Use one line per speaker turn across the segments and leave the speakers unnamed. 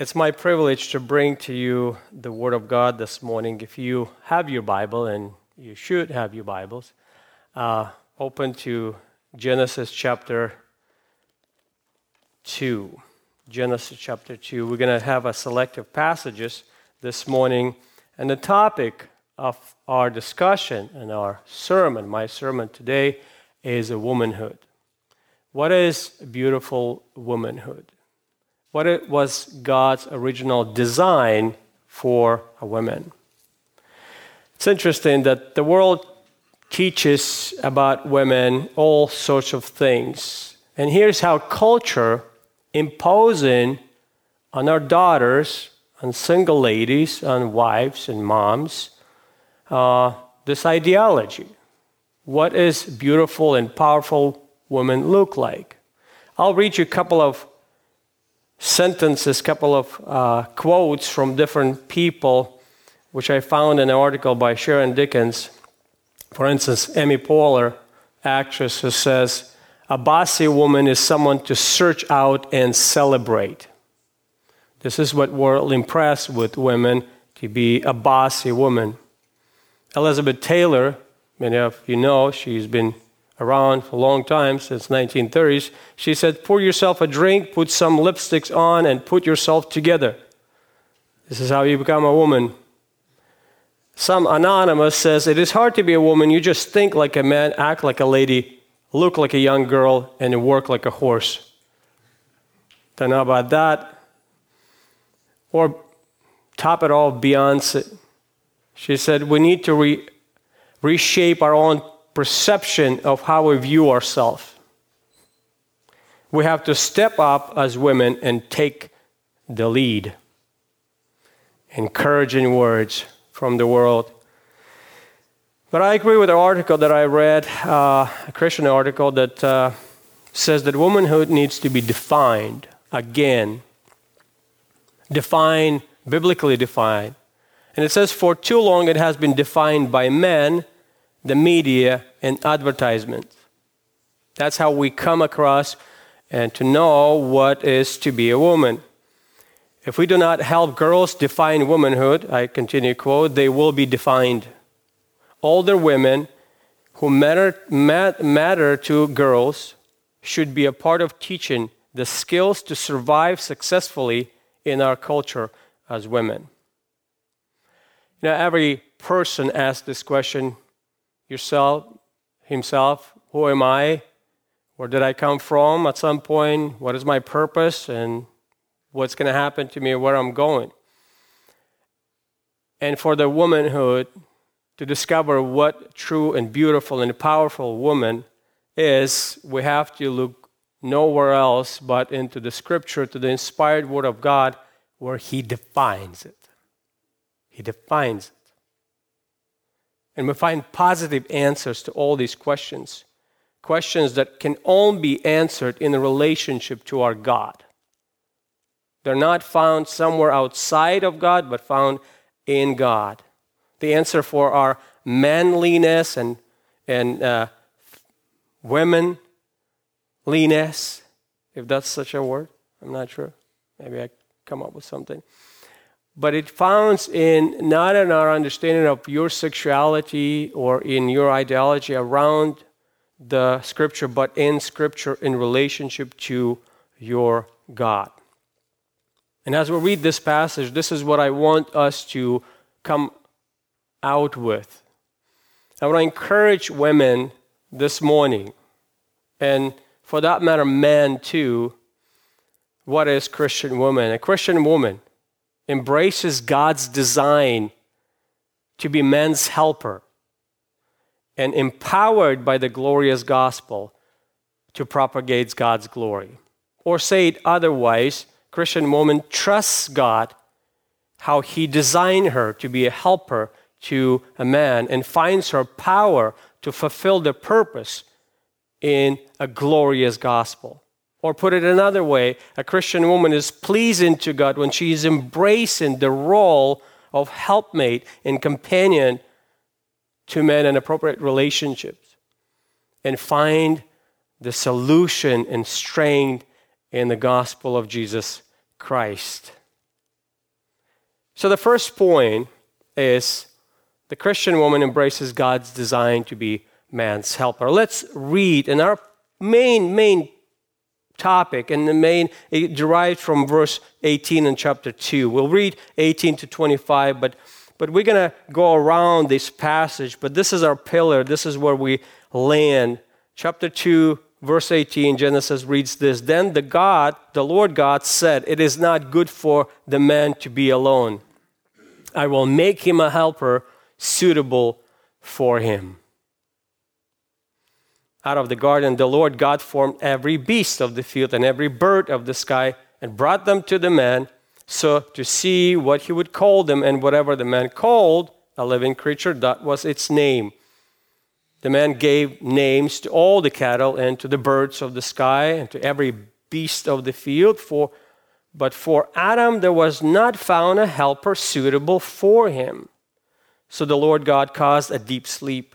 It's my privilege to bring to you the Word of God this morning. If you have your Bible, and you should have your Bibles, uh, open to Genesis chapter 2. Genesis chapter 2. We're going to have a selective passages this morning, and the topic of our discussion and our sermon, my sermon today, is a womanhood. What is beautiful womanhood? What it was God's original design for a woman. It's interesting that the world teaches about women all sorts of things. And here's how culture imposing on our daughters, on single ladies, on wives and moms, uh, this ideology. What is beautiful and powerful women look like? I'll read you a couple of sentences, couple of uh, quotes from different people, which I found in an article by Sharon Dickens. For instance, Amy Poehler, actress, who says, A bossy woman is someone to search out and celebrate. This is what we're impressed with women to be a bossy woman. Elizabeth Taylor, many of you know, she's been around for a long time, since 1930s, she said, pour yourself a drink, put some lipsticks on, and put yourself together. This is how you become a woman. Some anonymous says, it is hard to be a woman. You just think like a man, act like a lady, look like a young girl, and work like a horse. Don't know about that. Or top it all, Beyonce. She said, we need to re- reshape our own perception of how we view ourselves. We have to step up as women and take the lead. Encouraging words from the world. But I agree with the article that I read, uh, a Christian article that uh, says that womanhood needs to be defined again. Defined, biblically defined. And it says, for too long it has been defined by men the media, and advertisements. That's how we come across and to know what is to be a woman. If we do not help girls define womanhood, I continue quote, they will be defined. Older women who matter, mat, matter to girls should be a part of teaching the skills to survive successfully in our culture as women. You know, every person asks this question yourself, himself, who am I? Where did I come from at some point? What is my purpose? And what's going to happen to me where I'm going? And for the womanhood to discover what true and beautiful and powerful woman is, we have to look nowhere else but into the scripture, to the inspired word of God, where He defines it. He defines it. And we find positive answers to all these questions. Questions that can only be answered in a relationship to our God. They're not found somewhere outside of God, but found in God. The answer for our manliness and, and uh, womanliness, if that's such a word, I'm not sure. Maybe I come up with something but it founds in not in our understanding of your sexuality or in your ideology around the scripture, but in scripture in relationship to your God. And as we read this passage, this is what I want us to come out with. I want to encourage women this morning, and for that matter, men too. What is Christian woman? A Christian woman embraces God's design to be man's helper and empowered by the glorious gospel to propagate God's glory. Or say it otherwise, Christian woman trusts God how he designed her to be a helper to a man and finds her power to fulfill the purpose in a glorious gospel. Or put it another way, a Christian woman is pleasing to God when she is embracing the role of helpmate and companion to men in appropriate relationships and find the solution and strength in the gospel of Jesus Christ. So the first point is the Christian woman embraces God's design to be man's helper. Let's read in our main, main topic, and the main, it derived from verse 18 in chapter 2. We'll read 18 to 25, but, but we're going to go around this passage. But this is our pillar, this is where we land. Chapter 2, verse 18, Genesis reads this Then the God, the Lord God, said, It is not good for the man to be alone. I will make him a helper suitable for him. Out of the garden, the Lord God formed every beast of the field and every bird of the sky and brought them to the man so to see what he would call them and whatever the man called a living creature that was its name. The man gave names to all the cattle and to the birds of the sky and to every beast of the field for but for Adam there was not found a helper suitable for him. So the Lord God caused a deep sleep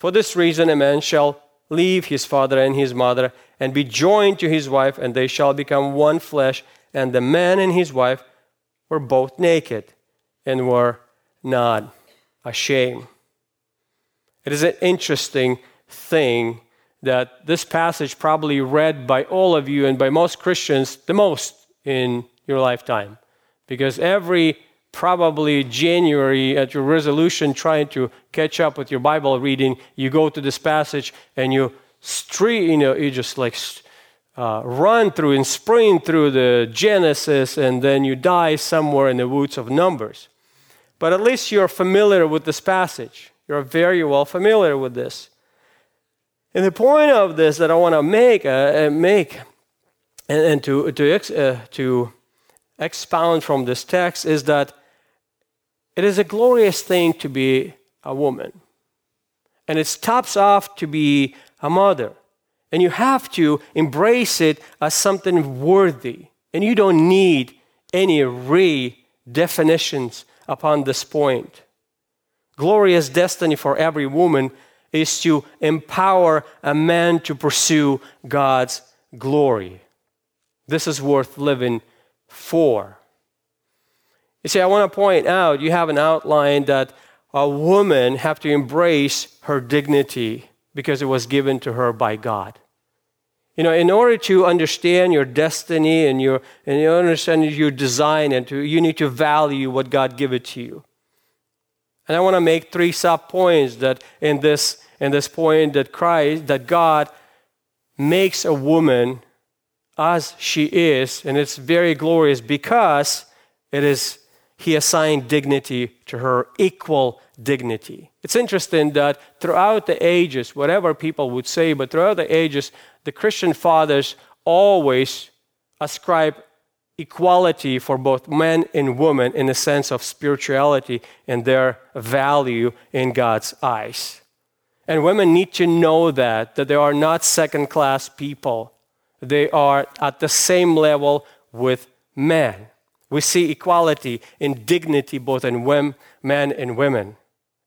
For this reason, a man shall leave his father and his mother and be joined to his wife, and they shall become one flesh. And the man and his wife were both naked and were not ashamed. It is an interesting thing that this passage probably read by all of you and by most Christians the most in your lifetime. Because every probably January at your resolution trying to catch up with your Bible reading, you go to this passage and you street, you know, you just like uh, run through and sprint through the Genesis, and then you die somewhere in the woods of Numbers. But at least you're familiar with this passage. You're very well familiar with this. And the point of this that I want to make, uh, make and, and to, to, uh, to expound from this text is that it is a glorious thing to be a woman. And it tops off to be a mother. And you have to embrace it as something worthy. And you don't need any redefinitions upon this point. Glorious destiny for every woman is to empower a man to pursue God's glory. This is worth living for. You see, I want to point out you have an outline that a woman have to embrace her dignity because it was given to her by God. You know, in order to understand your destiny and your and you understand your design and to you need to value what God give it to you. And I want to make three sub points that in this in this point that Christ that God makes a woman as she is, and it's very glorious because it is he assigned dignity to her, equal dignity. It's interesting that throughout the ages, whatever people would say, but throughout the ages, the Christian fathers always ascribe equality for both men and women in the sense of spirituality and their value in God's eyes. And women need to know that, that they are not second class people. They are at the same level with men. We see equality in dignity both in men and women.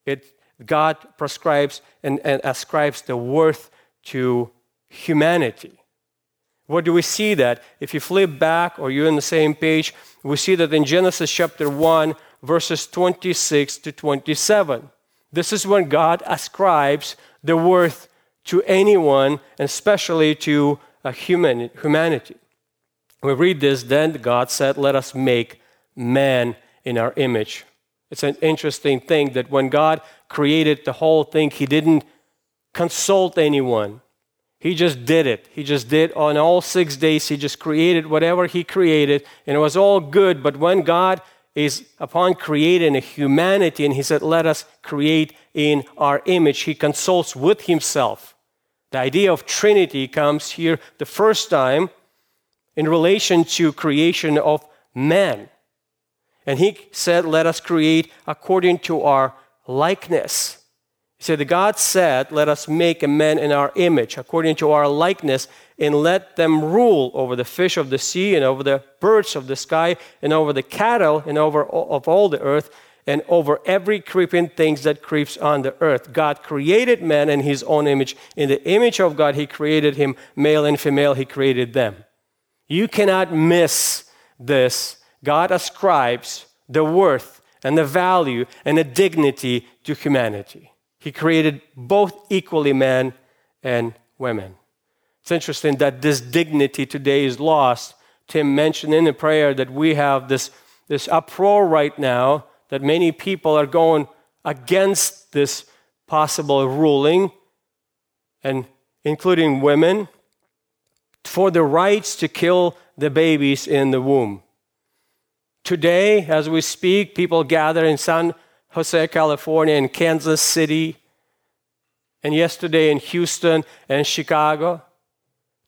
It, God prescribes and, and ascribes the worth to humanity. Where do we see that? If you flip back or you're on the same page, we see that in Genesis chapter 1, verses 26 to 27. This is when God ascribes the worth to anyone, and especially to a human, humanity we read this, then God said, Let us make man in our image. It's an interesting thing that when God created the whole thing, He didn't consult anyone. He just did it. He just did on all six days. He just created whatever He created, and it was all good. But when God is upon creating a humanity, and He said, Let us create in our image, He consults with Himself. The idea of Trinity comes here the first time in relation to creation of man. And he said, Let us create according to our likeness. He said, God said, Let us make a man in our image, according to our likeness, and let them rule over the fish of the sea, and over the birds of the sky, and over the cattle, and over all, of all the earth, and over every creeping thing that creeps on the earth. God created man in his own image. In the image of God, he created him, male and female, he created them. You cannot miss this God ascribes the worth and the value and the dignity to humanity. He created both equally men and women. It's interesting that this dignity today is lost. Tim mentioned in the prayer that we have this, this uproar right now that many people are going against this possible ruling, and including women, for the rights to kill the babies in the womb. Today, as we speak, people gather in San Jose, California, in Kansas City, and yesterday in Houston and Chicago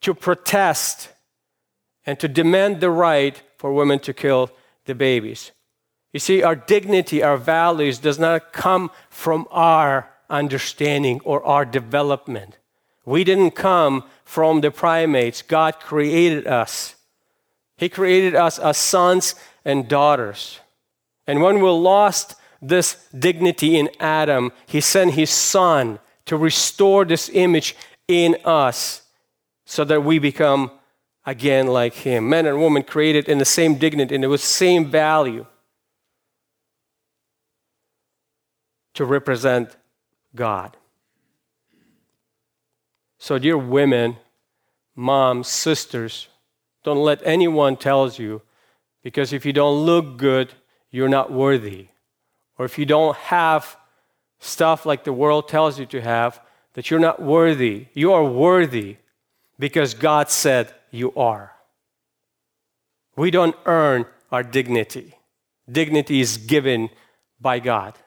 to protest and to demand the right for women to kill the babies. You see, our dignity, our values does not come from our understanding or our development. We didn't come from the primates. God created us. He created us as sons and daughters. And when we lost this dignity in Adam, he sent his son to restore this image in us so that we become again like him. Men and women created in the same dignity and with the same value to represent God. So, dear women, moms, sisters, don't let anyone tells you because if you don't look good, you're not worthy. Or if you don't have stuff like the world tells you to have, that you're not worthy. You are worthy because God said you are. We don't earn our dignity. Dignity is given by God.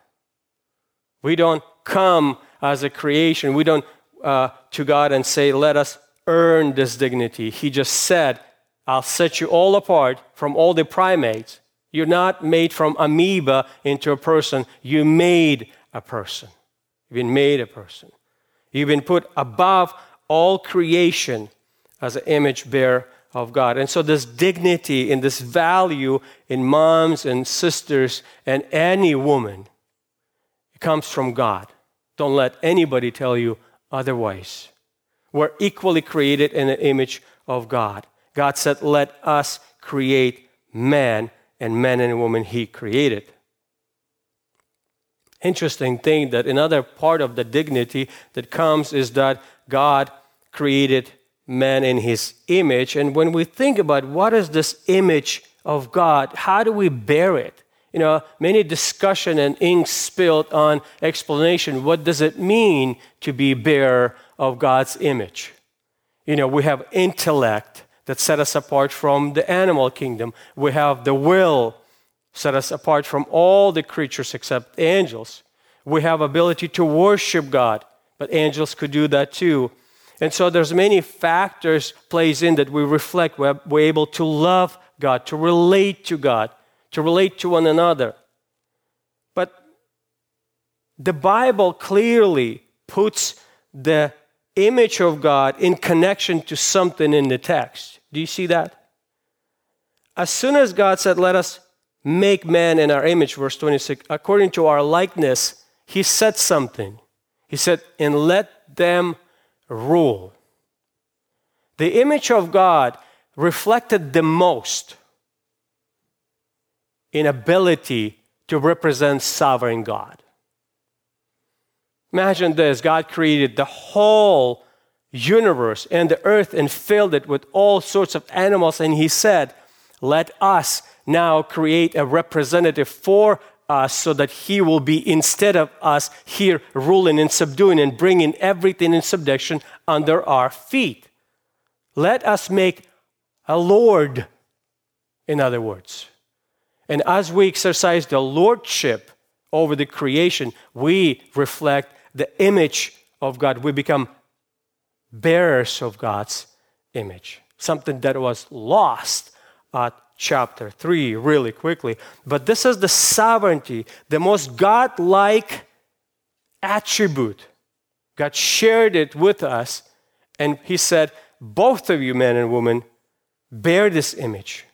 We don't come as a creation. We don't uh, to God and say, let us earn this dignity. He just said, I'll set you all apart from all the primates. You're not made from amoeba into a person. You made a person. You've been made a person. You've been put above all creation as an image bearer of God. And so, this dignity and this value in moms and sisters and any woman it comes from God. Don't let anybody tell you otherwise. We're equally created in the image of God. God said, Let us create man, and man and woman he created. Interesting thing that another part of the dignity that comes is that God created man in his image. And when we think about what is this image of God, how do we bear it? You know, many discussion and ink spilled on explanation. What does it mean to be bearer of God's image? You know, we have intellect, that set us apart from the animal kingdom. We have the will set us apart from all the creatures except angels. We have ability to worship God, but angels could do that too. And so there's many factors plays in that we reflect. We're, we're able to love God, to relate to God, to relate to one another. But the Bible clearly puts the image of God in connection to something in the text. Do you see that? As soon as God said, Let us make man in our image, verse 26, according to our likeness, he said something. He said, And let them rule. The image of God reflected the most in ability to represent sovereign God. Imagine this God created the whole universe and the earth and filled it with all sorts of animals. And he said, Let us now create a representative for us so that he will be instead of us here ruling and subduing and bringing everything in subjection under our feet. Let us make a Lord, in other words. And as we exercise the lordship over the creation, we reflect the image of God. We become bearers of God's image, something that was lost at chapter 3 really quickly. But this is the sovereignty, the most God like attribute. God shared it with us, and He said, Both of you, men and women, bear this image.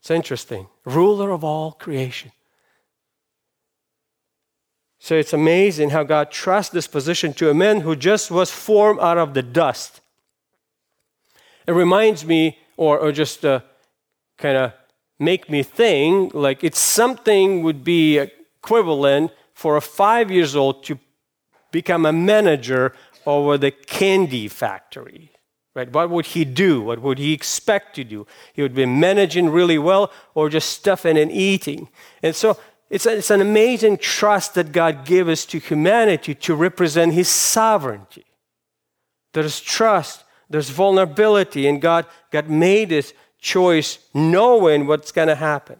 It's interesting. Ruler of all creation. So it's amazing how God trusts this position to a man who just was formed out of the dust. It reminds me, or, or just uh, kind of make me think, like it's something would be equivalent for a five years old to become a manager over the candy factory. Right? What would he do? What would he expect to do? He would be managing really well or just stuffing and eating. And so it's, a, it's an amazing trust that God gave us to humanity to represent His sovereignty. There's trust, there's vulnerability, and God, God made this choice knowing what's going to happen.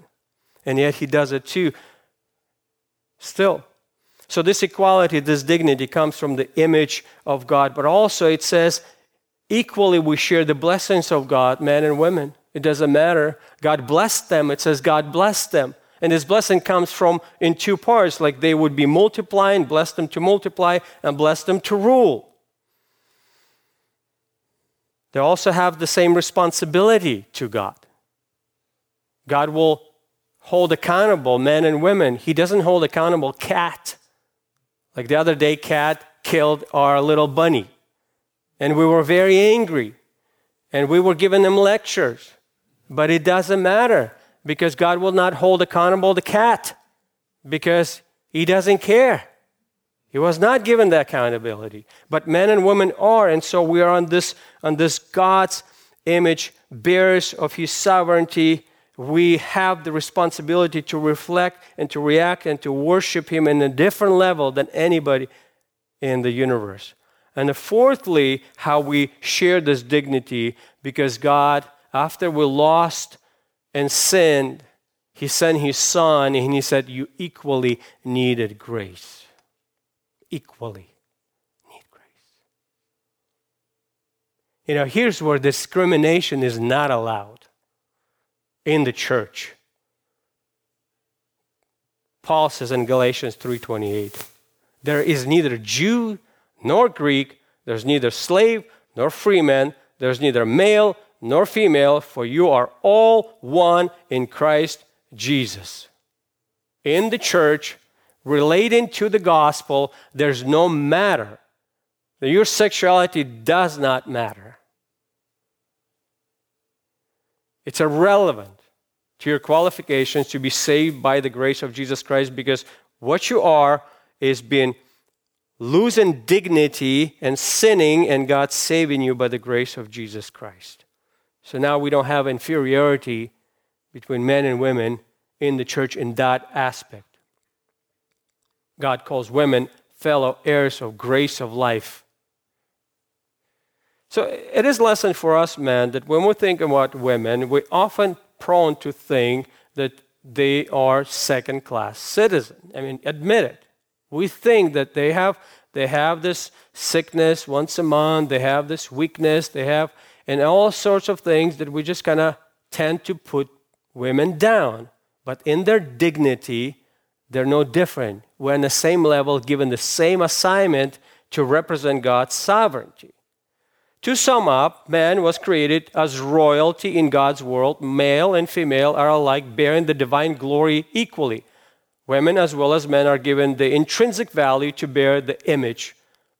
And yet He does it too. Still. So, this equality, this dignity comes from the image of God, but also it says equally we share the blessings of God, men and women. It doesn't matter. God blessed them. It says God blessed them. And this blessing comes from in two parts, like they would be multiplying, bless them to multiply, and bless them to rule. They also have the same responsibility to God. God will hold accountable men and women. He doesn't hold accountable cat. Like the other day, cat killed our little bunny. And we were very angry. And we were giving them lectures. But it doesn't matter because God will not hold accountable the cat because he doesn't care. He was not given that accountability. But men and women are, and so we are on this, on this God's image, bearers of his sovereignty. We have the responsibility to reflect and to react and to worship him in a different level than anybody in the universe. And fourthly, how we share this dignity because God, after we lost and sinned, he sent his son and he said, You equally needed grace. Equally need grace. You know, here's where discrimination is not allowed in the church. Paul says in Galatians 3:28, there is neither Jew nor Greek, there's neither slave nor free man, there's neither male nor female, for you are all one in Christ Jesus. In the church, relating to the gospel, there's no matter. Your sexuality does not matter. It's irrelevant to your qualifications to be saved by the grace of Jesus Christ because what you are is being losing dignity and sinning and God saving you by the grace of Jesus Christ. So now we don't have inferiority between men and women in the church in that aspect. God calls women fellow heirs of grace of life. So it is lesson for us, men, that when we think about women, we're often prone to think that they are second class citizens. I mean, admit it. We think that they have, they have this sickness once a month, they have this weakness, they have and all sorts of things that we just kind of tend to put women down. But in their dignity, they're no different. We're on the same level, given the same assignment to represent God's sovereignty. To sum up, man was created as royalty in God's world. Male and female are alike, bearing the divine glory equally. Women as well as men are given the intrinsic value to bear the image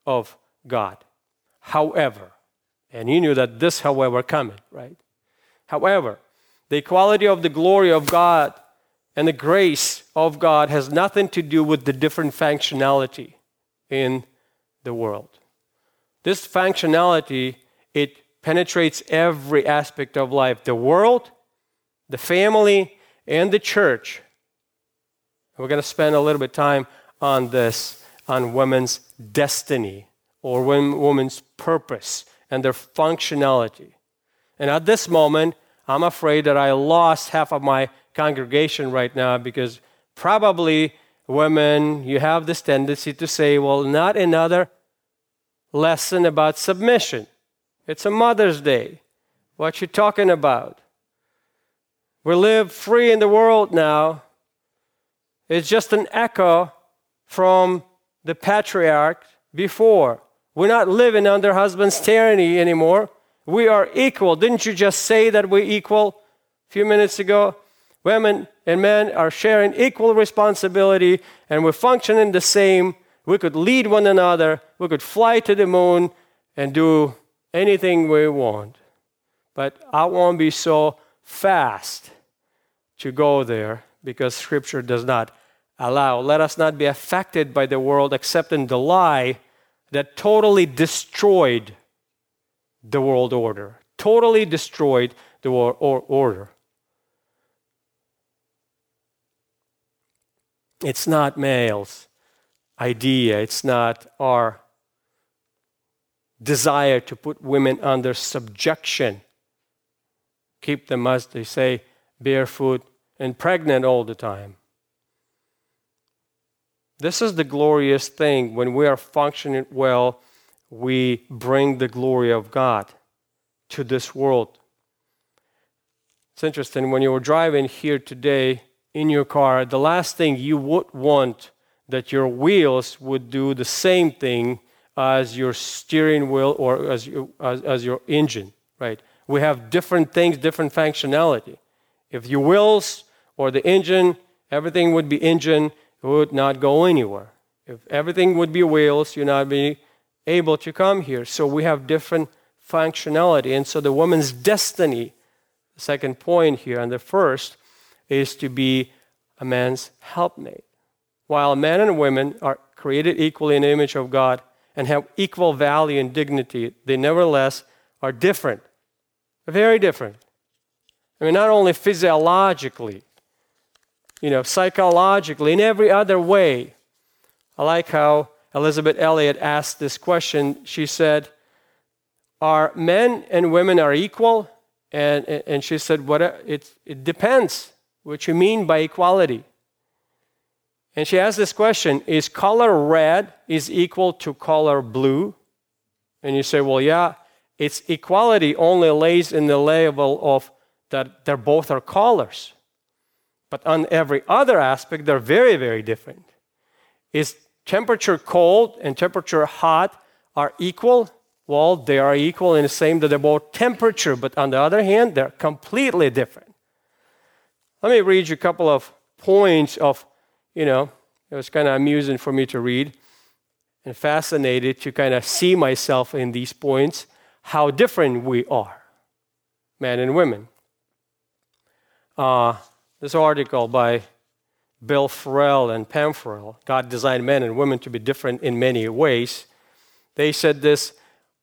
of God. However, and he knew that this, however, coming, right? However, the equality of the glory of God and the grace of God has nothing to do with the different functionality in the world. This functionality, it penetrates every aspect of life the world, the family, and the church. We're going to spend a little bit of time on this, on women's destiny or women's purpose and their functionality. And at this moment, I'm afraid that I lost half of my congregation right now because probably women, you have this tendency to say, well, not another lesson about submission. It's a Mother's Day. What you talking about? We live free in the world now. It's just an echo from the patriarch before. We're not living under husband's tyranny anymore. We are equal. Didn't you just say that we're equal a few minutes ago? Women and men are sharing equal responsibility and we're functioning the same. We could lead one another. We could fly to the moon and do anything we want. But I won't be so fast to go there because Scripture does not allow. Let us not be affected by the world except in the lie that totally destroyed the world order. Totally destroyed the world order. It's not males' idea, it's not our desire to put women under subjection. Keep them, as they say, barefoot and pregnant all the time. This is the glorious thing. When we are functioning well, we bring the glory of God to this world. It's interesting, when you were driving here today in your car, the last thing you would want that your wheels would do the same thing as your steering wheel or as, you, as, as your engine, right? We have different things, different functionality. If your wheels or the engine, everything would be engine, would not go anywhere. If everything would be wheels, you'd not be able to come here. So we have different functionality. And so the woman's destiny, the second point here, and the first, is to be a man's helpmate. While men and women are created equally in the image of God and have equal value and dignity, they nevertheless are different. Very different. I mean, not only physiologically, you know, psychologically, in every other way. I like how Elisabeth Elliot asked this question. She said, Are men and women are equal? And, and she said, what, it, it depends what you mean by equality. And she asked this question Is color red is equal to color blue? And you say, Well, yeah, its equality only lays in the level of that they're both are colors. But on every other aspect, they're very, very different. Is temperature cold and temperature hot are equal? Well, they are equal in the same that they're both temperature, but on the other hand, they're completely different. Let me read you a couple of points of, you know, it was kind of amusing for me to read and fascinated to kind of see myself in these points, how different we are, men and women. Uh, this article by Bill Farrell and Pam Farrell, God designed men and women to be different in many ways. They said this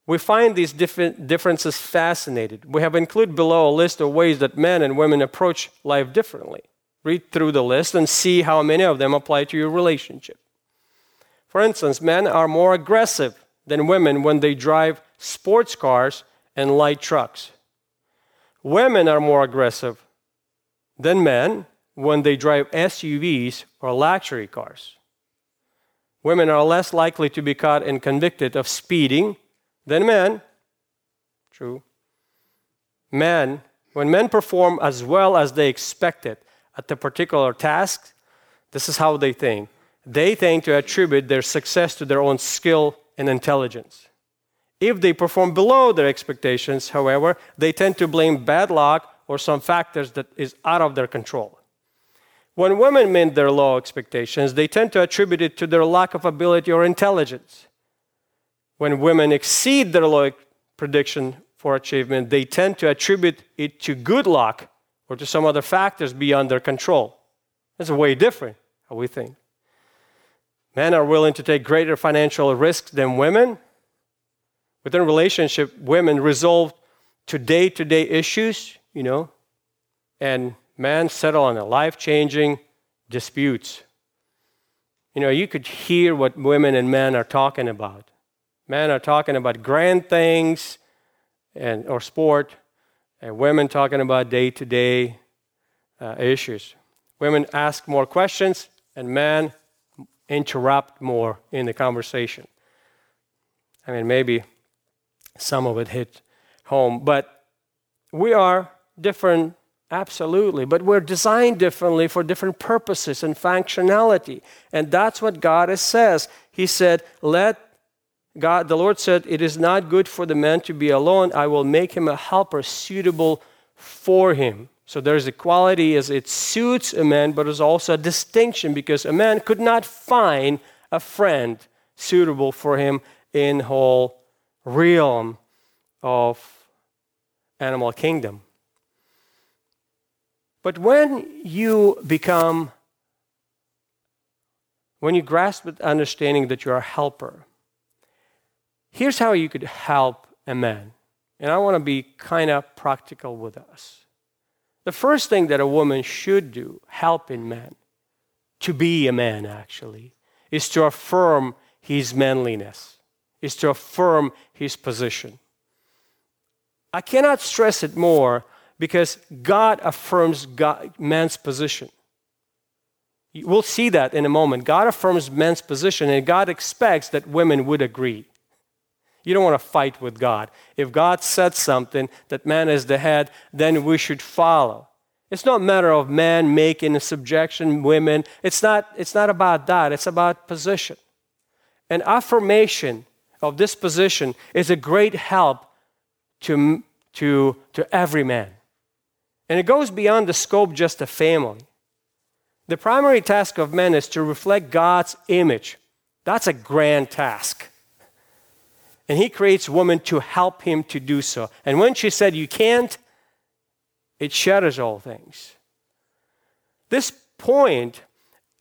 We find these differences fascinating. We have included below a list of ways that men and women approach life differently. Read through the list and see how many of them apply to your relationship. For instance, men are more aggressive than women when they drive sports cars and light trucks. Women are more aggressive than men when they drive SUVs or luxury cars. Women are less likely to be caught and convicted of speeding than men. True. Men, when men perform as well as they expected at the particular task, this is how they think. They think to attribute their success to their own skill and intelligence. If they perform below their expectations, however, they tend to blame bad luck or some factors that is out of their control. When women meet their low expectations, they tend to attribute it to their lack of ability or intelligence. When women exceed their low prediction for achievement, they tend to attribute it to good luck or to some other factors beyond their control. That's way different how we think. Men are willing to take greater financial risks than women. Within relationship, women resolve to day to day issues you know, and men settle on a life changing disputes. You know, you could hear what women and men are talking about. Men are talking about grand things and, or sport, and women talking about day to day issues. Women ask more questions, and men interrupt more in the conversation. I mean, maybe some of it hit home, but we are different Absolutely. But we're designed differently for different purposes and functionality. And that's what God says. He said, Let God, the Lord said, It is not good for the man to be alone. I will make him a helper suitable for him. So there's a quality as it suits a man, but there's also a distinction because a man could not find a friend suitable for him in whole realm of animal kingdom. But when you become, when you grasp with understanding that you're a helper, here's how you could help a man. And I want to be kind of practical with us. The first thing that a woman should do, helping men, to be a man actually, is to affirm his manliness, is to affirm his position. I cannot stress it more because God affirms God, man's position. We'll see that in a moment. God affirms man's position, and God expects that women would agree. You don't want to fight with God. If God said something that man is the head, then we should follow. It's not a matter of man making a subjection women. It's not, it's not about that. It's about position. An affirmation of this position is a great help to, to, to every man. And it goes beyond the scope just of family. The primary task of men is to reflect God's image. That's a grand task. And he creates woman to help him to do so. And when she said, You can't, it shatters all things. This point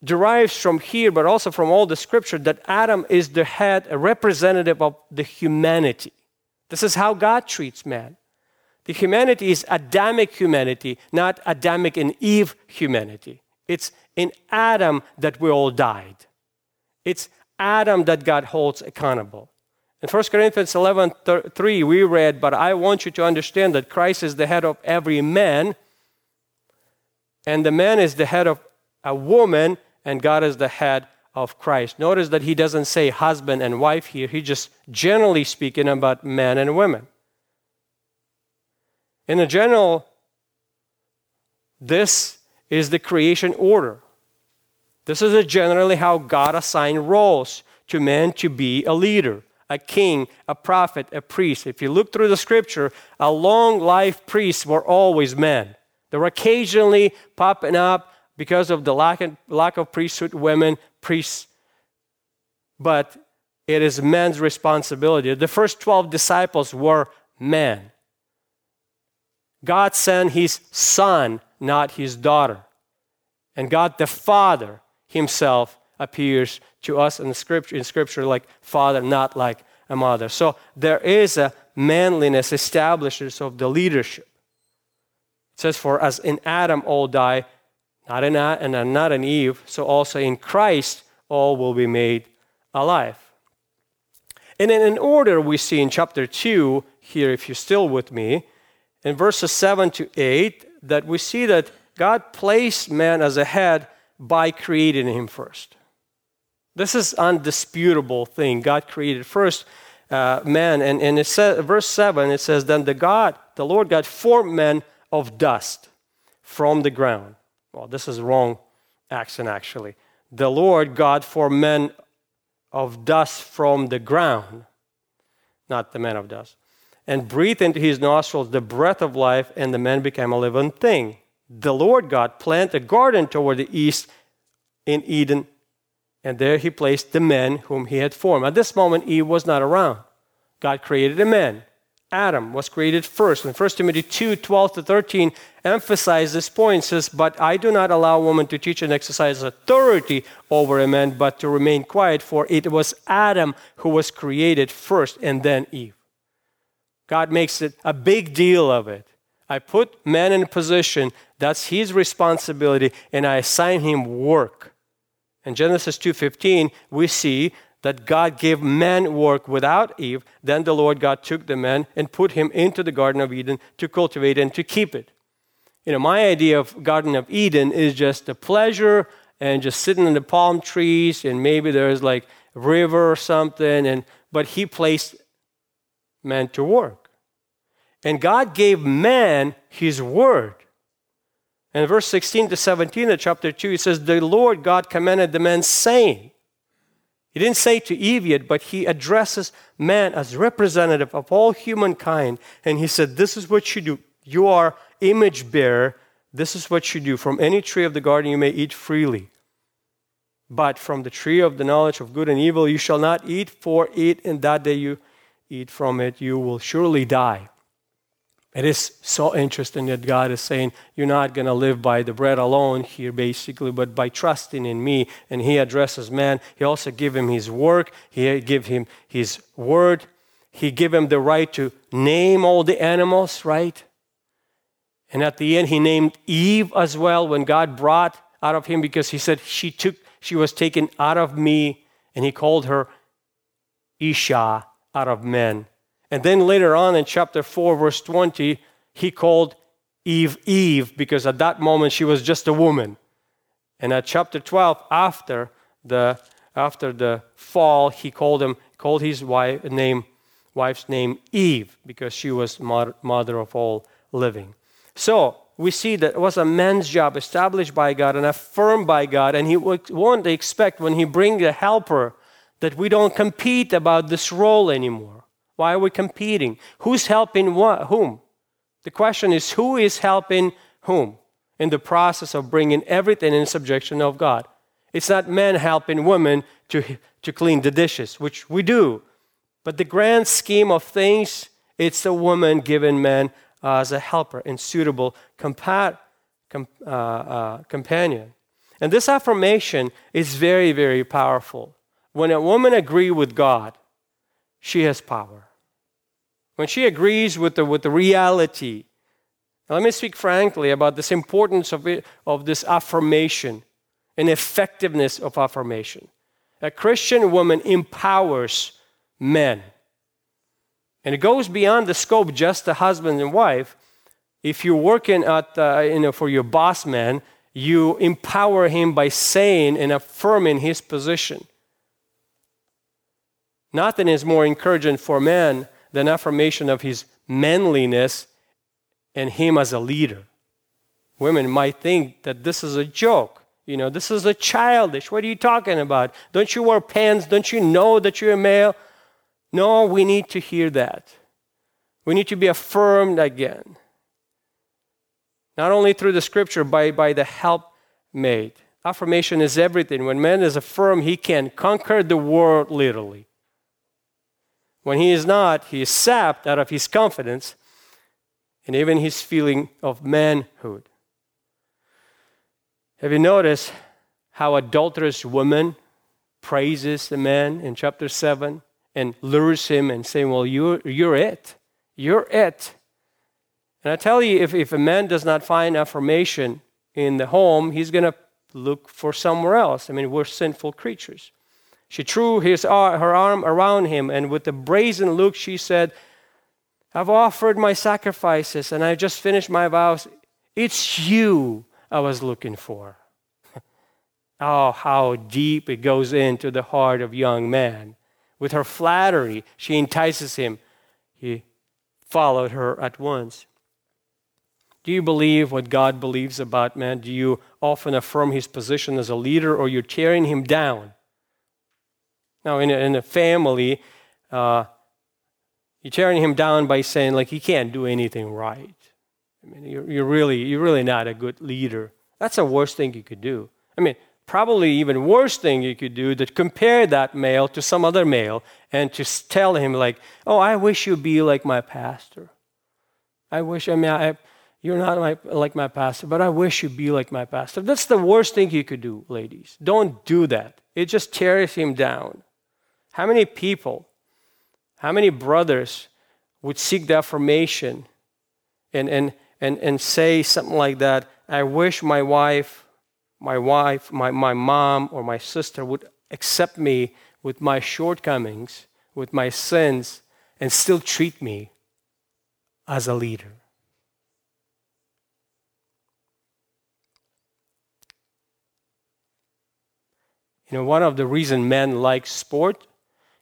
derives from here, but also from all the scripture, that Adam is the head, a representative of the humanity. This is how God treats man. The humanity is Adamic humanity, not Adamic and Eve humanity. It's in Adam that we all died. It's Adam that God holds accountable. In 1 Corinthians 11 3, we read, But I want you to understand that Christ is the head of every man, and the man is the head of a woman, and God is the head of Christ. Notice that he doesn't say husband and wife here, he just generally speaking about men and women. In a general, this is the creation order. This is generally how God assigned roles to men to be a leader, a king, a prophet, a priest. If you look through the scripture, a long life priests were always men. They were occasionally popping up because of the lack of, lack of priesthood, women, priests. But it is men's responsibility. The first 12 disciples were men. God sent his son, not his daughter. And God the Father himself appears to us in scripture, in scripture like father, not like a mother. So there is a manliness established of the leadership. It says, For as in Adam all die, not in and not in Eve, so also in Christ all will be made alive. And in an order we see in chapter 2, here, if you're still with me, in verses 7 to 8 that we see that God placed man as a head by creating him first. This is undisputable thing. God created first uh, man, and, and it says, verse 7, it says, Then the God, the Lord God, formed man of dust from the ground. Well, this is wrong accent actually. The Lord God formed men of dust from the ground, not the man of dust and breathed into his nostrils the breath of life, and the man became a living thing. The Lord God planted a garden toward the east in Eden, and there he placed the man whom he had formed. At this moment, Eve was not around. God created a man. Adam was created first. And 1 Timothy 2 12 to 13 emphasizes this point. Says, But I do not allow woman to teach and exercise authority over a man, but to remain quiet, for it was Adam who was created first, and then Eve. God makes it a big deal of it. I put man in a position, that's his responsibility, and I assign him work. In Genesis 2:15, we see that God gave man work without Eve. Then the Lord God took the man and put him into the Garden of Eden to cultivate and to keep it. You know, my idea of Garden of Eden is just a pleasure and just sitting in the palm trees and maybe there's like a river or something and but he placed man to work. And God gave man his word. And verse 16 to 17 of chapter 2, it says, The Lord God commanded the man, saying, He didn't say to Eve yet, but he addresses man as representative of all humankind. And he said, This is what you do. You are image bearer. This is what you do. From any tree of the garden you may eat freely. But from the tree of the knowledge of good and evil you shall not eat, for it in that day you eat from it, you will surely die. It is so interesting that God is saying, You're not going to live by the bread alone here, basically, but by trusting in me. And He addresses man. He also give him his work, He give him his word. He give him the right to name all the animals, right? And at the end, He named Eve as well when God brought out of him because He said, She took, she was taken out of me, and He called her Isha out of men. And then later on in chapter 4, verse 20, he called Eve Eve because at that moment she was just a woman. And at chapter 12, after the, after the fall, he called, him, called his wife, name, wife's name Eve because she was mother of all living. So we see that it was a man's job established by God and affirmed by God, and he won't expect when he brings a helper that we don't compete about this role anymore. Why are we competing? Who's helping what, whom? The question is who is helping whom in the process of bringing everything in subjection of God? It's not men helping women to, to clean the dishes, which we do. But the grand scheme of things, it's a woman giving men as a helper and suitable compa- com- uh, uh, companion. And this affirmation is very, very powerful. When a woman agrees with God, she has power. When she agrees with the, with the reality, let me speak frankly about this importance of, it, of this affirmation and effectiveness of affirmation. A Christian woman empowers men. And it goes beyond the scope just the husband and wife. If you're working at, uh, you know, for your boss man, you empower him by saying and affirming his position. Nothing is more encouraging for man than affirmation of his manliness and him as a leader. Women might think that this is a joke. You know, this is a childish. What are you talking about? Don't you wear pants? Don't you know that you're a male? No, we need to hear that. We need to be affirmed again. Not only through the scripture, by, by the help made. Affirmation is everything. When man is affirmed, he can conquer the world literally. When he is not, he is sapped out of his confidence and even his feeling of manhood. Have you noticed how adulterous woman praises the man in chapter 7 and lures him and saying, Well, you're, you're it. You're it. And I tell you, if, if a man does not find affirmation in the home, he's going to look for somewhere else. I mean, we're sinful creatures. She threw his, her arm around him, and with a brazen look, she said, I've offered my sacrifices and I've just finished my vows. It's you I was looking for. oh, how deep it goes into the heart of young man. With her flattery, she entices him. He followed her at once. Do you believe what God believes about man? Do you often affirm his position as a leader or you're tearing him down? Now, in a, in a family, uh, you're tearing him down by saying, like, he can't do anything right. I mean, you're, you're, really, you're really not a good leader. That's the worst thing you could do. I mean, probably even worse thing you could do to compare that male to some other male and to tell him, like, oh, I wish you'd be like my pastor. I wish, I mean, I, you're not my, like my pastor, but I wish you'd be like my pastor. That's the worst thing you could do, ladies. Don't do that. It just tears him down. How many people, how many brothers would seek the affirmation and, and, and, and say something like that? I wish my wife, my wife, my, my mom, or my sister would accept me with my shortcomings, with my sins, and still treat me as a leader. You know, one of the reasons men like sport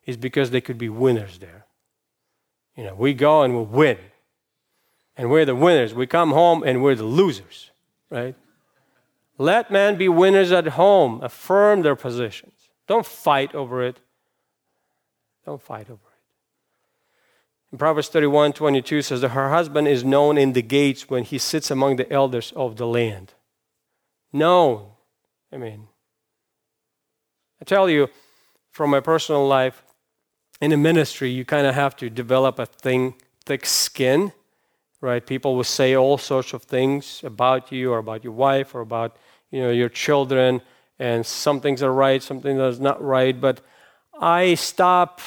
is because they could be winners there. You know, we go and we win. And we're the winners. We come home and we're the losers, right? Let men be winners at home, affirm their positions. Don't fight over it. Don't fight over it. In Proverbs 31 22 says that her husband is known in the gates when he sits among the elders of the land. Known. I mean, I tell you from my personal life, in a ministry, you kind of have to develop a thing, thick skin, right? People will say all sorts of things about you or about your wife or about you know your children, and some things are right, some things are not right. But I stop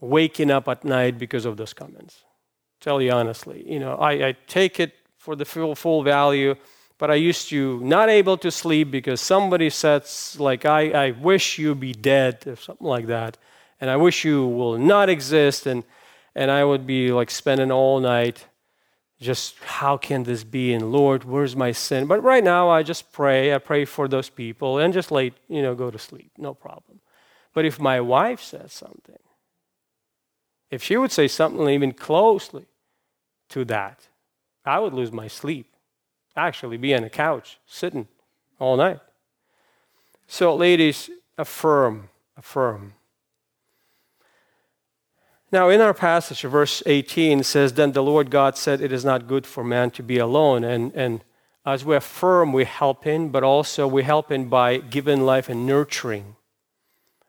waking up at night because of those comments. Tell you honestly, you know, I, I take it for the full full value but I used to not able to sleep because somebody says like I, I wish you be dead or something like that and I wish you will not exist and and I would be like spending all night just how can this be and Lord where's my sin but right now I just pray I pray for those people and just late you know go to sleep no problem but if my wife says something if she would say something even closely to that I would lose my sleep actually be on the couch sitting all night. So, ladies, affirm, affirm. Now, in our passage, verse 18 says, Then the Lord God said, It is not good for man to be alone. And, and as we affirm, we help him, but also we help him by giving life and nurturing.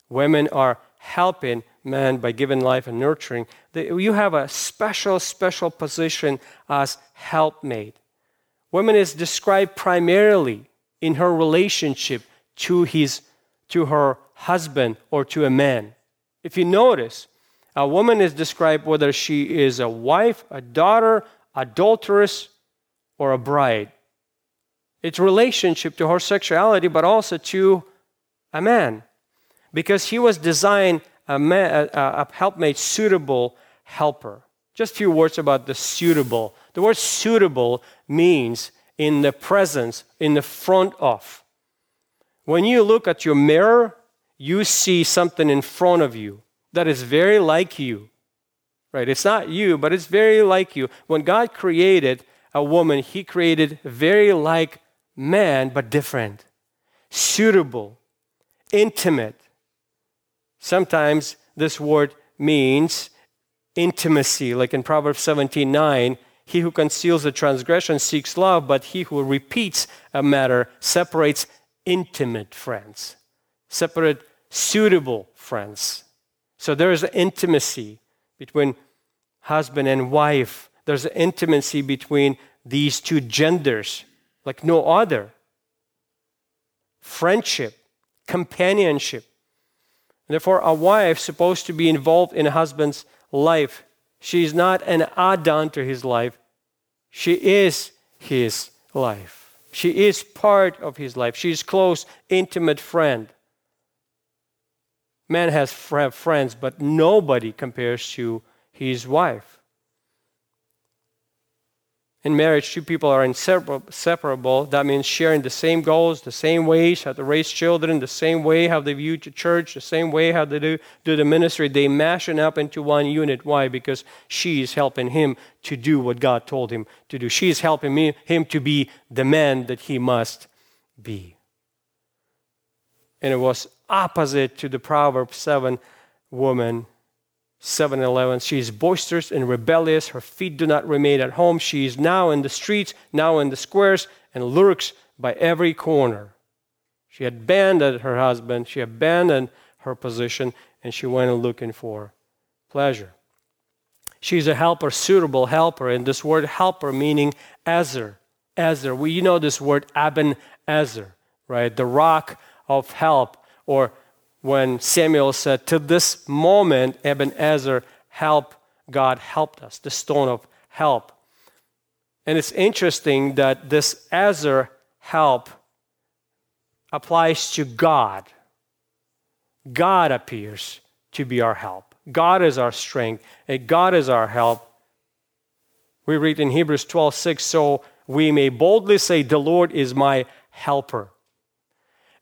Women are helping man by giving life and nurturing. You have a special, special position as helpmate. Woman is described primarily in her relationship to, his, to her husband or to a man. If you notice, a woman is described whether she is a wife, a daughter, adulteress, or a bride. It's relationship to her sexuality, but also to a man, because he was designed a, man, a, a helpmate suitable helper. Just a few words about the suitable. The word suitable means in the presence, in the front of. When you look at your mirror, you see something in front of you that is very like you. Right? It's not you, but it's very like you. When God created a woman, He created very like man, but different, suitable, intimate. Sometimes this word means intimacy, like in Proverbs 17 9. He who conceals a transgression seeks love, but he who repeats a matter separates intimate friends, separate suitable friends. So there is an intimacy between husband and wife. There's an intimacy between these two genders, like no other. Friendship, companionship. therefore, a wife supposed to be involved in a husband's life. She's not an add on to his life. She is his life. She is part of his life. She's close, intimate friend. Man has friends, but nobody compares to his wife. In marriage, two people are inseparable. That means sharing the same goals, the same ways, how to raise children, the same way how they view the church, the same way how they do, do the ministry. They mashing up into one unit. Why? Because she is helping him to do what God told him to do. She is helping me, him to be the man that he must be. And it was opposite to the Proverbs 7 woman 7 11. She is boisterous and rebellious. Her feet do not remain at home. She is now in the streets, now in the squares, and lurks by every corner. She abandoned her husband, she abandoned her position, and she went looking for pleasure. She's a helper, suitable helper, and this word helper meaning Ezer. Ezer. We know this word Aben Ezer, right? The rock of help, or when Samuel said, To this moment, Ebenezer, help, God helped us, the stone of help. And it's interesting that this Ezer help applies to God. God appears to be our help. God is our strength, and God is our help. We read in Hebrews 12 6, so we may boldly say, The Lord is my helper.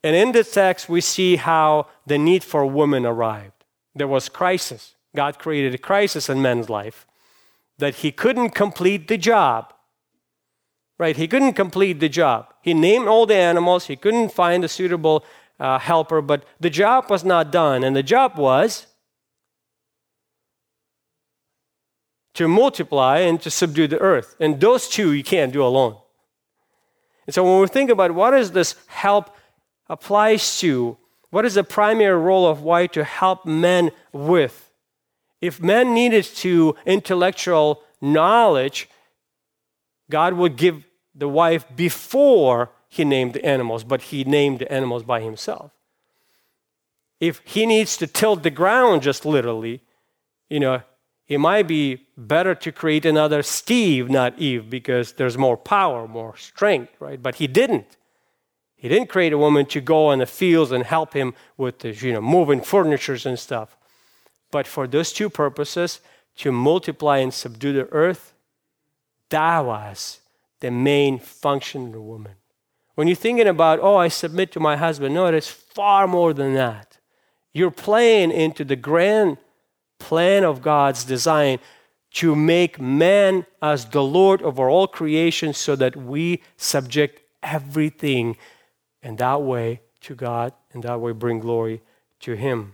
And in the text, we see how the need for women arrived. There was crisis. God created a crisis in men's life that he couldn't complete the job. right? He couldn't complete the job. He named all the animals, he couldn't find a suitable uh, helper, but the job was not done. And the job was to multiply and to subdue the earth. And those two you can't do alone. And so when we think about what is this help applies to, what is the primary role of wife to help men with? If men needed to intellectual knowledge, God would give the wife before he named the animals, but he named the animals by himself. If he needs to tilt the ground just literally, you know, it might be better to create another Steve, not Eve, because there's more power, more strength, right? But he didn't. He didn't create a woman to go in the fields and help him with the, you know, moving furnitures and stuff. But for those two purposes, to multiply and subdue the earth, that was the main function of the woman. When you're thinking about, oh, I submit to my husband, no, it is far more than that. You're playing into the grand plan of God's design to make man as the Lord over all creation so that we subject everything in that way to God and that way bring glory to Him.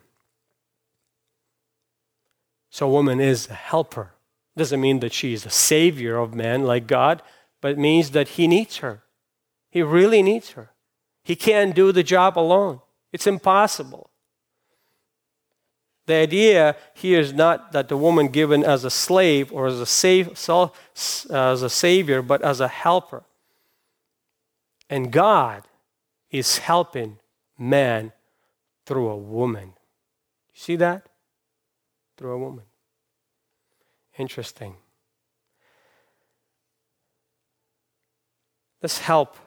So, woman is a helper. Doesn't mean that she is a savior of man like God, but it means that He needs her. He really needs her. He can't do the job alone, it's impossible. The idea here is not that the woman given as a slave or as a, save, as a savior, but as a helper. And God is helping man through a woman. You see that? Through a woman. Interesting. This help,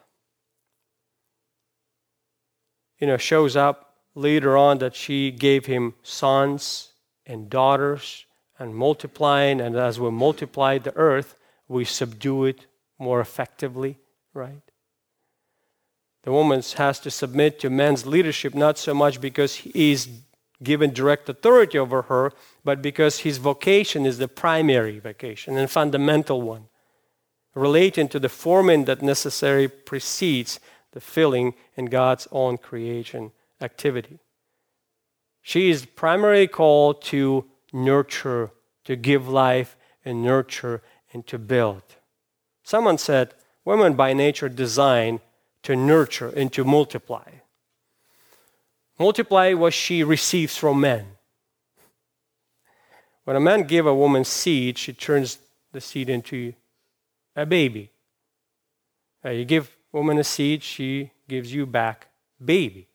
you know, shows up later on that she gave him sons and daughters and multiplying, and as we multiply the earth, we subdue it more effectively, right? The woman has to submit to man's leadership not so much because he is given direct authority over her, but because his vocation is the primary vocation and fundamental one, relating to the forming that necessarily precedes the filling in God's own creation activity. She is primarily called to nurture, to give life and nurture and to build. Someone said, women by nature design to nurture and to multiply. Multiply what she receives from men. When a man gives a woman seed, she turns the seed into a baby. You give woman a seed, she gives you back baby.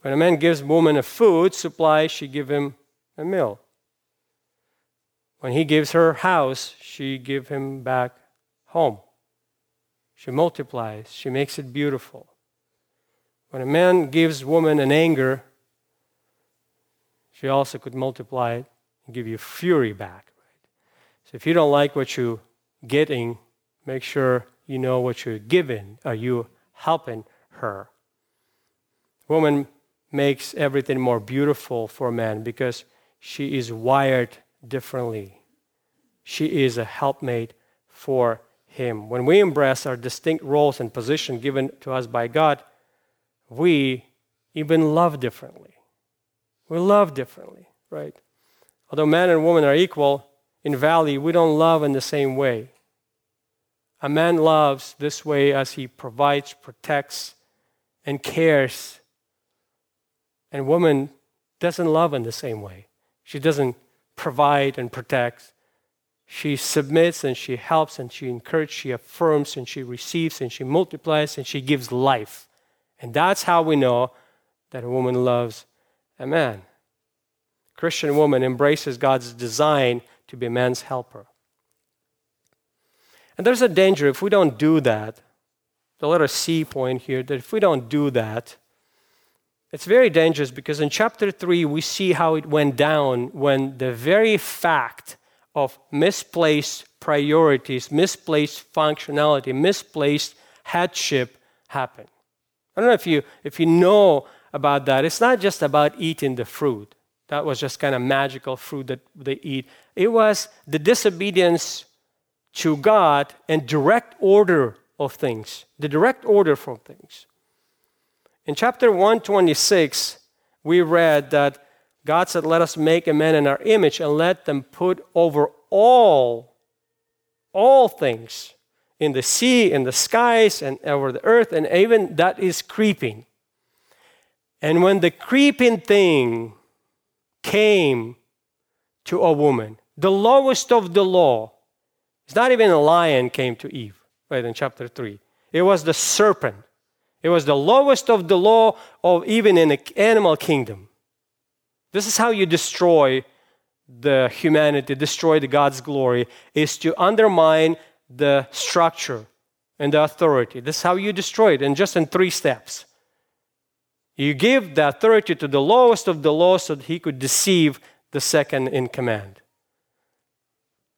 When a man gives woman a food supply, she give him a meal. When he gives her house, she give him back home. She multiplies, she makes it beautiful. When a man gives woman an anger, she also could multiply it and give you fury back. Right? So if you don't like what you're getting, make sure you know what you're giving. Are you helping her? Woman makes everything more beautiful for man because she is wired differently. She is a helpmate for him. When we embrace our distinct roles and position given to us by God, we even love differently. We love differently, right? Although man and woman are equal in value, we don't love in the same way. A man loves this way as he provides, protects, and cares and woman doesn't love in the same way. She doesn't provide and protect. She submits and she helps and she encourages, she affirms and she receives and she multiplies and she gives life. And that's how we know that a woman loves a man. A Christian woman embraces God's design to be a man's helper. And there's a danger if we don't do that. The letter C point here that if we don't do that, it's very dangerous because in chapter 3, we see how it went down when the very fact of misplaced priorities, misplaced functionality, misplaced headship happened. I don't know if you, if you know about that. It's not just about eating the fruit. That was just kind of magical fruit that they eat. It was the disobedience to God and direct order of things, the direct order from things. In chapter 126, we read that God said, Let us make a man in our image and let them put over all, all things in the sea, in the skies, and over the earth, and even that is creeping. And when the creeping thing came to a woman, the lowest of the law, it's not even a lion came to Eve, right in chapter 3. It was the serpent. It was the lowest of the law of even in the animal kingdom. This is how you destroy the humanity, destroy the God's glory, is to undermine the structure and the authority. This is how you destroy it, and just in three steps. You give the authority to the lowest of the law so that he could deceive the second in command.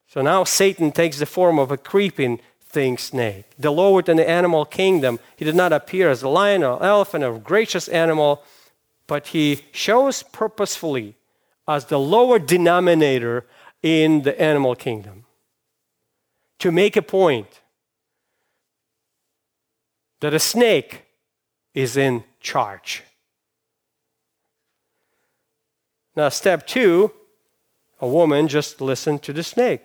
So now Satan takes the form of a creeping thing snake. The Lord in the animal kingdom, he did not appear as a lion or elephant or gracious animal, but he shows purposefully as the lower denominator in the animal kingdom to make a point that a snake is in charge. Now, step two a woman just listened to the snake.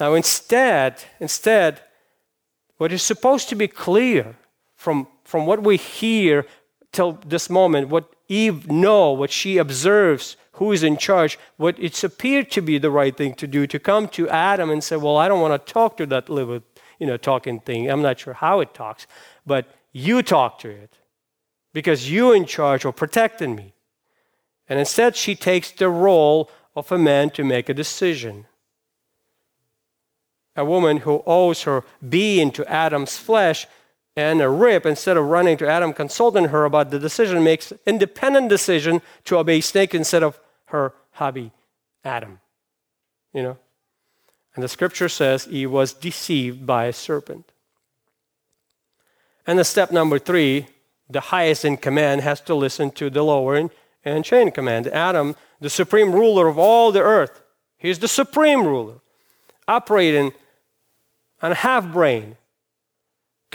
Now, instead, instead, what is supposed to be clear from, from what we hear till this moment, what Eve know, what she observes, who is in charge, what it's appeared to be the right thing to do, to come to Adam and say, Well, I don't want to talk to that little, you know, talking thing. I'm not sure how it talks, but you talk to it because you're in charge of protecting me. And instead, she takes the role of a man to make a decision. A woman who owes her being to Adam's flesh and a rib, instead of running to Adam, consulting her about the decision, makes independent decision to obey snake instead of her hubby, Adam. You know? And the scripture says he was deceived by a serpent. And the step number three, the highest in command has to listen to the lower and chain command. Adam, the supreme ruler of all the earth, he's the supreme ruler, operating on half brain,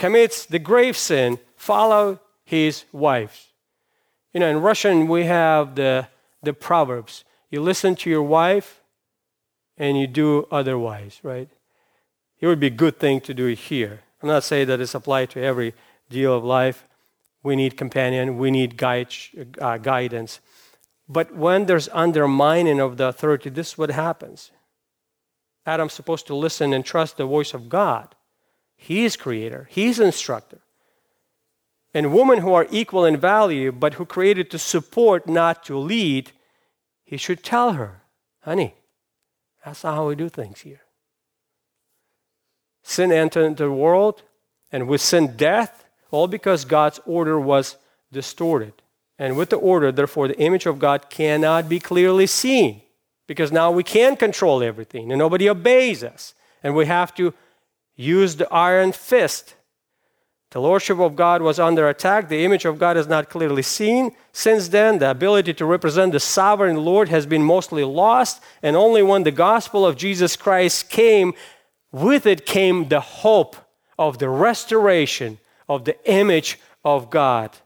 commits the grave sin, follow his wives. You know, in Russian, we have the, the proverbs you listen to your wife and you do otherwise, right? It would be a good thing to do it here. I'm not saying that it's applied to every deal of life, we need companion, we need guide, uh, guidance. But when there's undermining of the authority, this is what happens. Adam's supposed to listen and trust the voice of God. He is creator, He's instructor. And women who are equal in value, but who created to support, not to lead, he should tell her, honey, that's not how we do things here. Sin entered the world, and with sin, death, all because God's order was distorted. And with the order, therefore, the image of God cannot be clearly seen because now we can control everything and nobody obeys us. And we have to use the iron fist. The lordship of God was under attack. The image of God is not clearly seen. Since then, the ability to represent the sovereign Lord has been mostly lost. And only when the gospel of Jesus Christ came, with it came the hope of the restoration of the image of God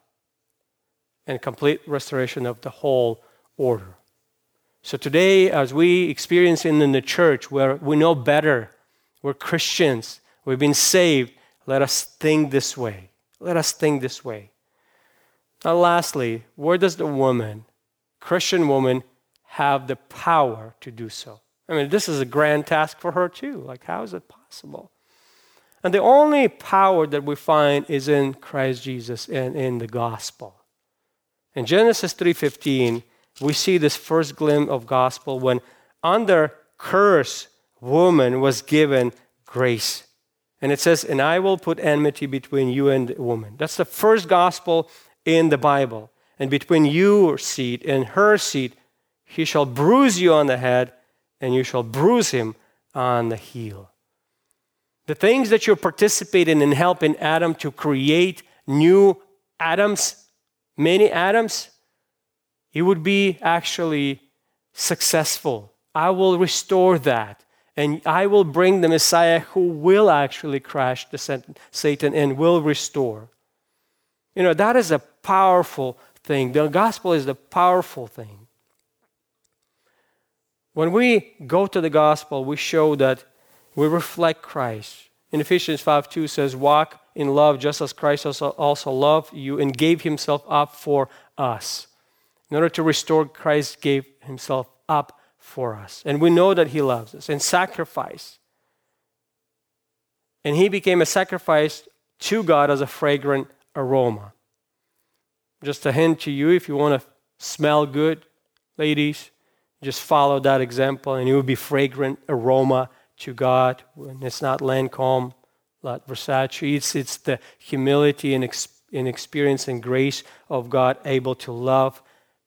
and complete restoration of the whole order. So today, as we experience in the church where we know better, we're Christians, we've been saved, let us think this way. Let us think this way. Now, lastly, where does the woman, Christian woman, have the power to do so? I mean, this is a grand task for her too. Like, how is it possible? And the only power that we find is in Christ Jesus and in the gospel. In Genesis 3:15, we see this first glimpse of gospel when under curse woman was given grace. And it says, "And I will put enmity between you and the woman." That's the first gospel in the Bible. And between your seed and her seed, he shall bruise you on the head, and you shall bruise him on the heel. The things that you're participating in helping Adam to create new atoms, many atoms, it would be actually successful. I will restore that. And I will bring the Messiah who will actually crash the Satan and will restore. You know, that is a powerful thing. The gospel is the powerful thing. When we go to the gospel, we show that we reflect Christ. In Ephesians 5 2 says, Walk in love just as Christ also, also loved you and gave himself up for us. In order to restore, Christ gave himself up for us. And we know that he loves us and sacrifice. And he became a sacrifice to God as a fragrant aroma. Just a hint to you if you want to smell good, ladies, just follow that example and it will be fragrant aroma to God. When it's not Lancome, not Versace, it's, it's the humility and, and experience and grace of God able to love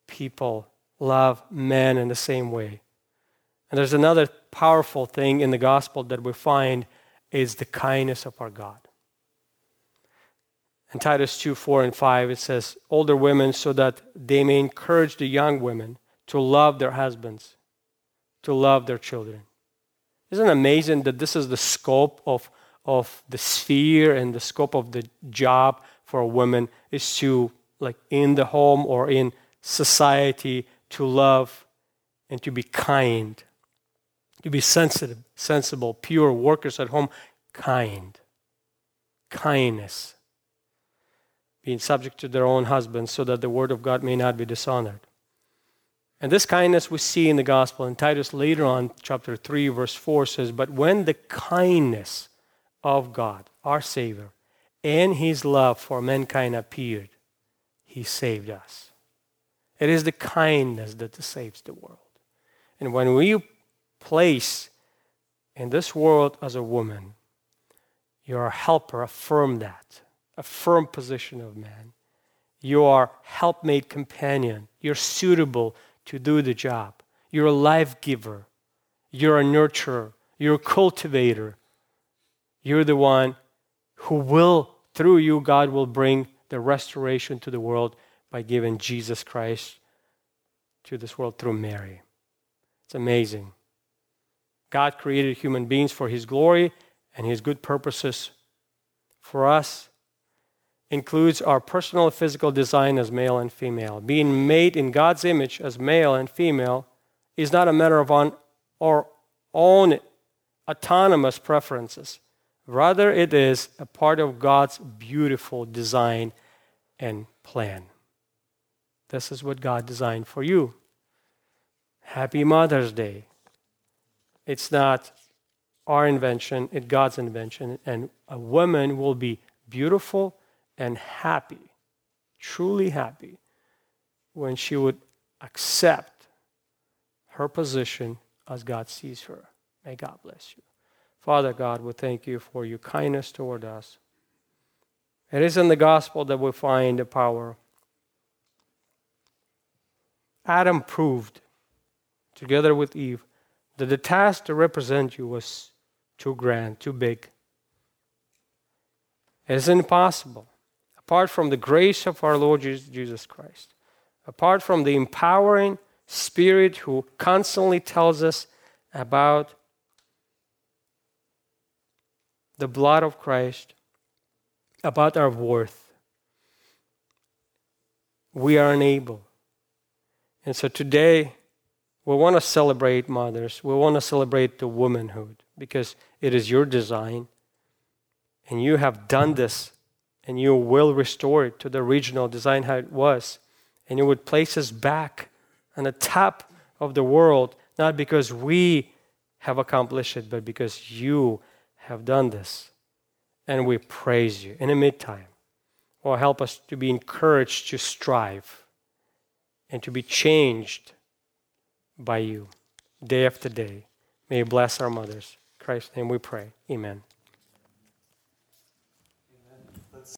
people, love men in the same way. And there's another powerful thing in the gospel that we find is the kindness of our God. In Titus 2 4 and 5, it says, Older women, so that they may encourage the young women to love their husbands, to love their children. Isn't it amazing that this is the scope of, of the sphere and the scope of the job for a woman is to, like in the home or in society, to love and to be kind, to be sensitive, sensible, pure workers at home, kind, kindness being subject to their own husbands, so that the word of God may not be dishonored. And this kindness we see in the gospel. And Titus later on, chapter 3, verse 4 says, But when the kindness of God, our Savior, and his love for mankind appeared, he saved us. It is the kindness that saves the world. And when we place in this world as a woman, you're a helper, affirm that a firm position of man. You are helpmate companion. You're suitable to do the job. You're a life giver. You're a nurturer. You're a cultivator. You're the one who will, through you, God will bring the restoration to the world by giving Jesus Christ to this world through Mary. It's amazing. God created human beings for His glory and His good purposes. For us, includes our personal physical design as male and female. Being made in God's image as male and female is not a matter of on, our own autonomous preferences. Rather, it is a part of God's beautiful design and plan. This is what God designed for you. Happy Mother's Day. It's not our invention, it's God's invention. And a woman will be beautiful and happy, truly happy, when she would accept her position as God sees her. May God bless you. Father God, we thank you for your kindness toward us. It is in the gospel that we find the power. Adam proved, together with Eve, that the task to represent you was too grand, too big. It is impossible apart from the grace of our Lord Jesus Christ, apart from the empowering Spirit who constantly tells us about the blood of Christ, about our worth, we are unable. And so today, we want to celebrate mothers. We want to celebrate the womanhood because it is your design. And you have done this and you will restore it to the original design how it was. And you would place us back on the top of the world, not because we have accomplished it, but because you have done this. And we praise you. In the meantime, will help us to be encouraged to strive and to be changed by you day after day. May you bless our mothers. In Christ's name we pray. Amen.